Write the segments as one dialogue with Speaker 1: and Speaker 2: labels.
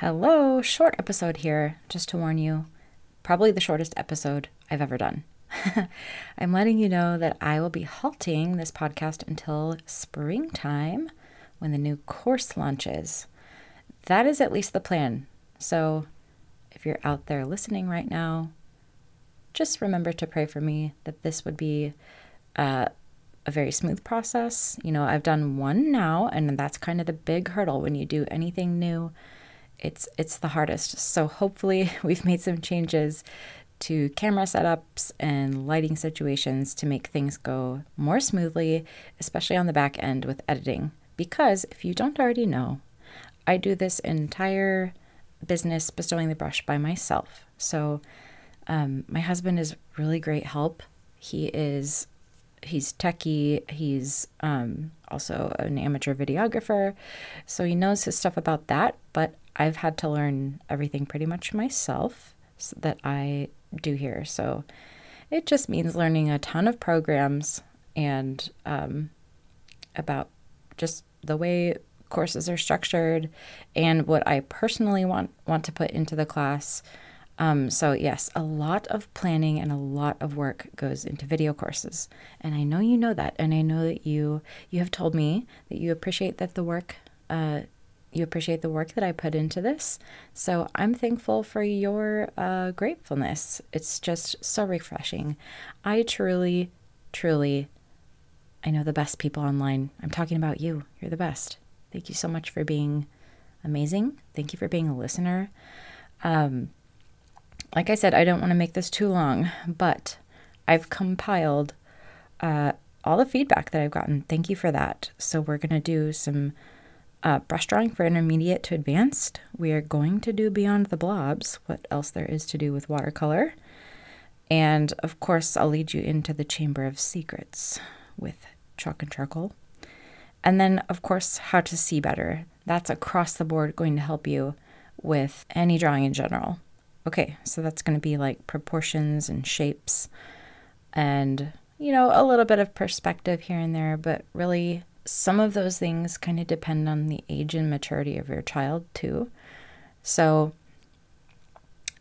Speaker 1: Hello, short episode here, just to warn you. Probably the shortest episode I've ever done. I'm letting you know that I will be halting this podcast until springtime when the new course launches. That is at least the plan. So if you're out there listening right now, just remember to pray for me that this would be uh, a very smooth process. You know, I've done one now, and that's kind of the big hurdle when you do anything new. It's it's the hardest. So hopefully, we've made some changes to camera setups and lighting situations to make things go more smoothly, especially on the back end with editing. Because if you don't already know, I do this entire business bestowing the brush by myself. So um, my husband is really great help. He is he's techie. He's um, also an amateur videographer, so he knows his stuff about that. But I've had to learn everything pretty much myself that I do here. So it just means learning a ton of programs and um, about just the way courses are structured and what I personally want want to put into the class. Um, so yes, a lot of planning and a lot of work goes into video courses, and I know you know that, and I know that you you have told me that you appreciate that the work. Uh, you appreciate the work that I put into this. So I'm thankful for your uh, gratefulness. It's just so refreshing. I truly, truly, I know the best people online. I'm talking about you. You're the best. Thank you so much for being amazing. Thank you for being a listener. Um, like I said, I don't want to make this too long, but I've compiled uh, all the feedback that I've gotten. Thank you for that. So, we're going to do some uh, brush drawing for intermediate to advanced. We are going to do Beyond the Blobs, what else there is to do with watercolor. And of course, I'll lead you into the Chamber of Secrets with chalk and charcoal. And then, of course, how to see better. That's across the board going to help you with any drawing in general. Okay, so that's going to be like proportions and shapes and, you know, a little bit of perspective here and there, but really some of those things kind of depend on the age and maturity of your child too. So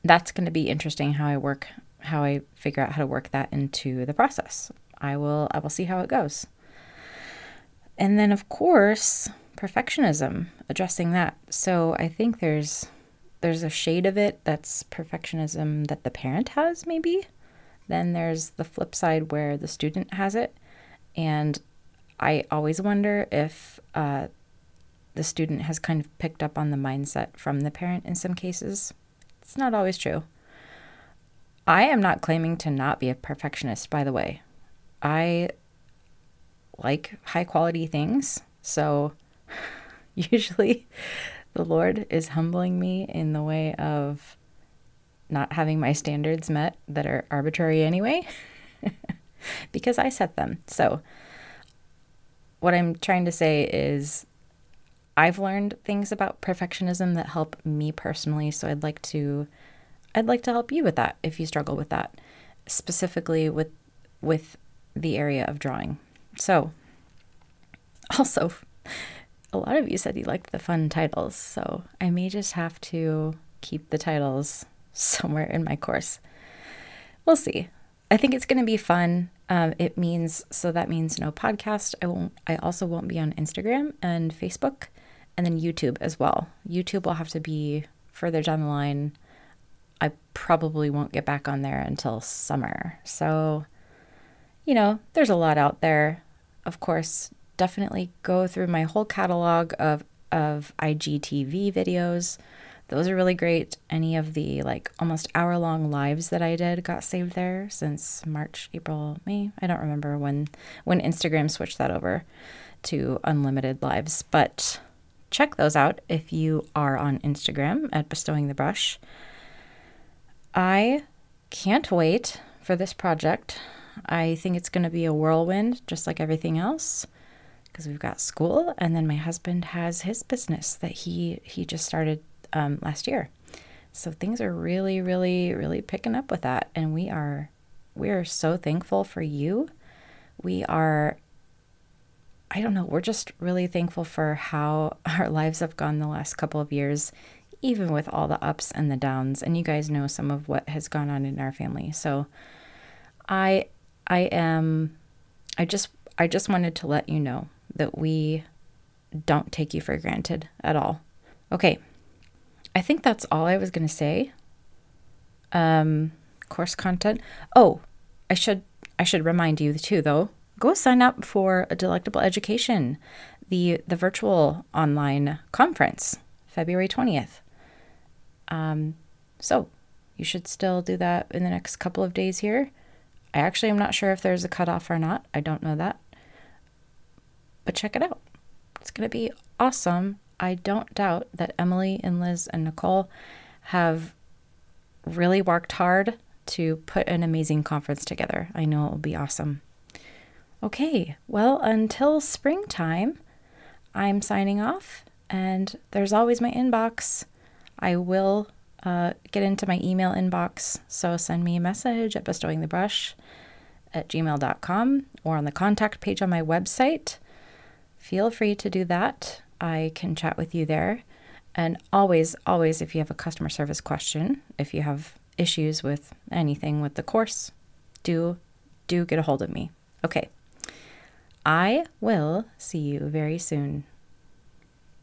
Speaker 1: that's going to be interesting how I work how I figure out how to work that into the process. I will I will see how it goes. And then, of course, perfectionism, addressing that. So I think there's there's a shade of it that's perfectionism that the parent has, maybe. Then there's the flip side where the student has it. And I always wonder if uh, the student has kind of picked up on the mindset from the parent in some cases. It's not always true. I am not claiming to not be a perfectionist, by the way. I like high quality things. So usually the Lord is humbling me in the way of not having my standards met that are arbitrary anyway, because I set them. So, what I'm trying to say is, I've learned things about perfectionism that help me personally. So, I'd like to, I'd like to help you with that if you struggle with that, specifically with with the area of drawing. So, also, a lot of you said you liked the fun titles, so I may just have to keep the titles somewhere in my course. We'll see. I think it's going to be fun. Um, it means so that means no podcast. I won't. I also won't be on Instagram and Facebook, and then YouTube as well. YouTube will have to be further down the line. I probably won't get back on there until summer. So, you know, there's a lot out there. Of course, definitely go through my whole catalog of of IGTV videos. Those are really great. Any of the like almost hour long lives that I did got saved there since March, April, May. I don't remember when when Instagram switched that over to unlimited lives, but check those out if you are on Instagram at bestowing the brush. I can't wait for this project. I think it's going to be a whirlwind just like everything else because we've got school and then my husband has his business that he he just started um, last year so things are really really really picking up with that and we are we are so thankful for you we are i don't know we're just really thankful for how our lives have gone the last couple of years even with all the ups and the downs. And you guys know some of what has gone on in our family. So I I am I just I just wanted to let you know that we don't take you for granted at all. Okay. I think that's all I was going to say. Um course content. Oh, I should I should remind you too though. Go sign up for a delectable education, the the virtual online conference, February 20th. Um so, you should still do that in the next couple of days here. I actually am not sure if there's a cutoff or not. I don't know that. But check it out. It's going to be awesome. I don't doubt that Emily and Liz and Nicole have really worked hard to put an amazing conference together. I know it will be awesome. Okay, well, until springtime, I'm signing off, and there's always my inbox. I will uh, get into my email inbox, so send me a message at bestowingthebrush at gmail.com or on the contact page on my website. Feel free to do that. I can chat with you there. And always, always, if you have a customer service question, if you have issues with anything with the course, do do get a hold of me. Okay. I will see you very soon.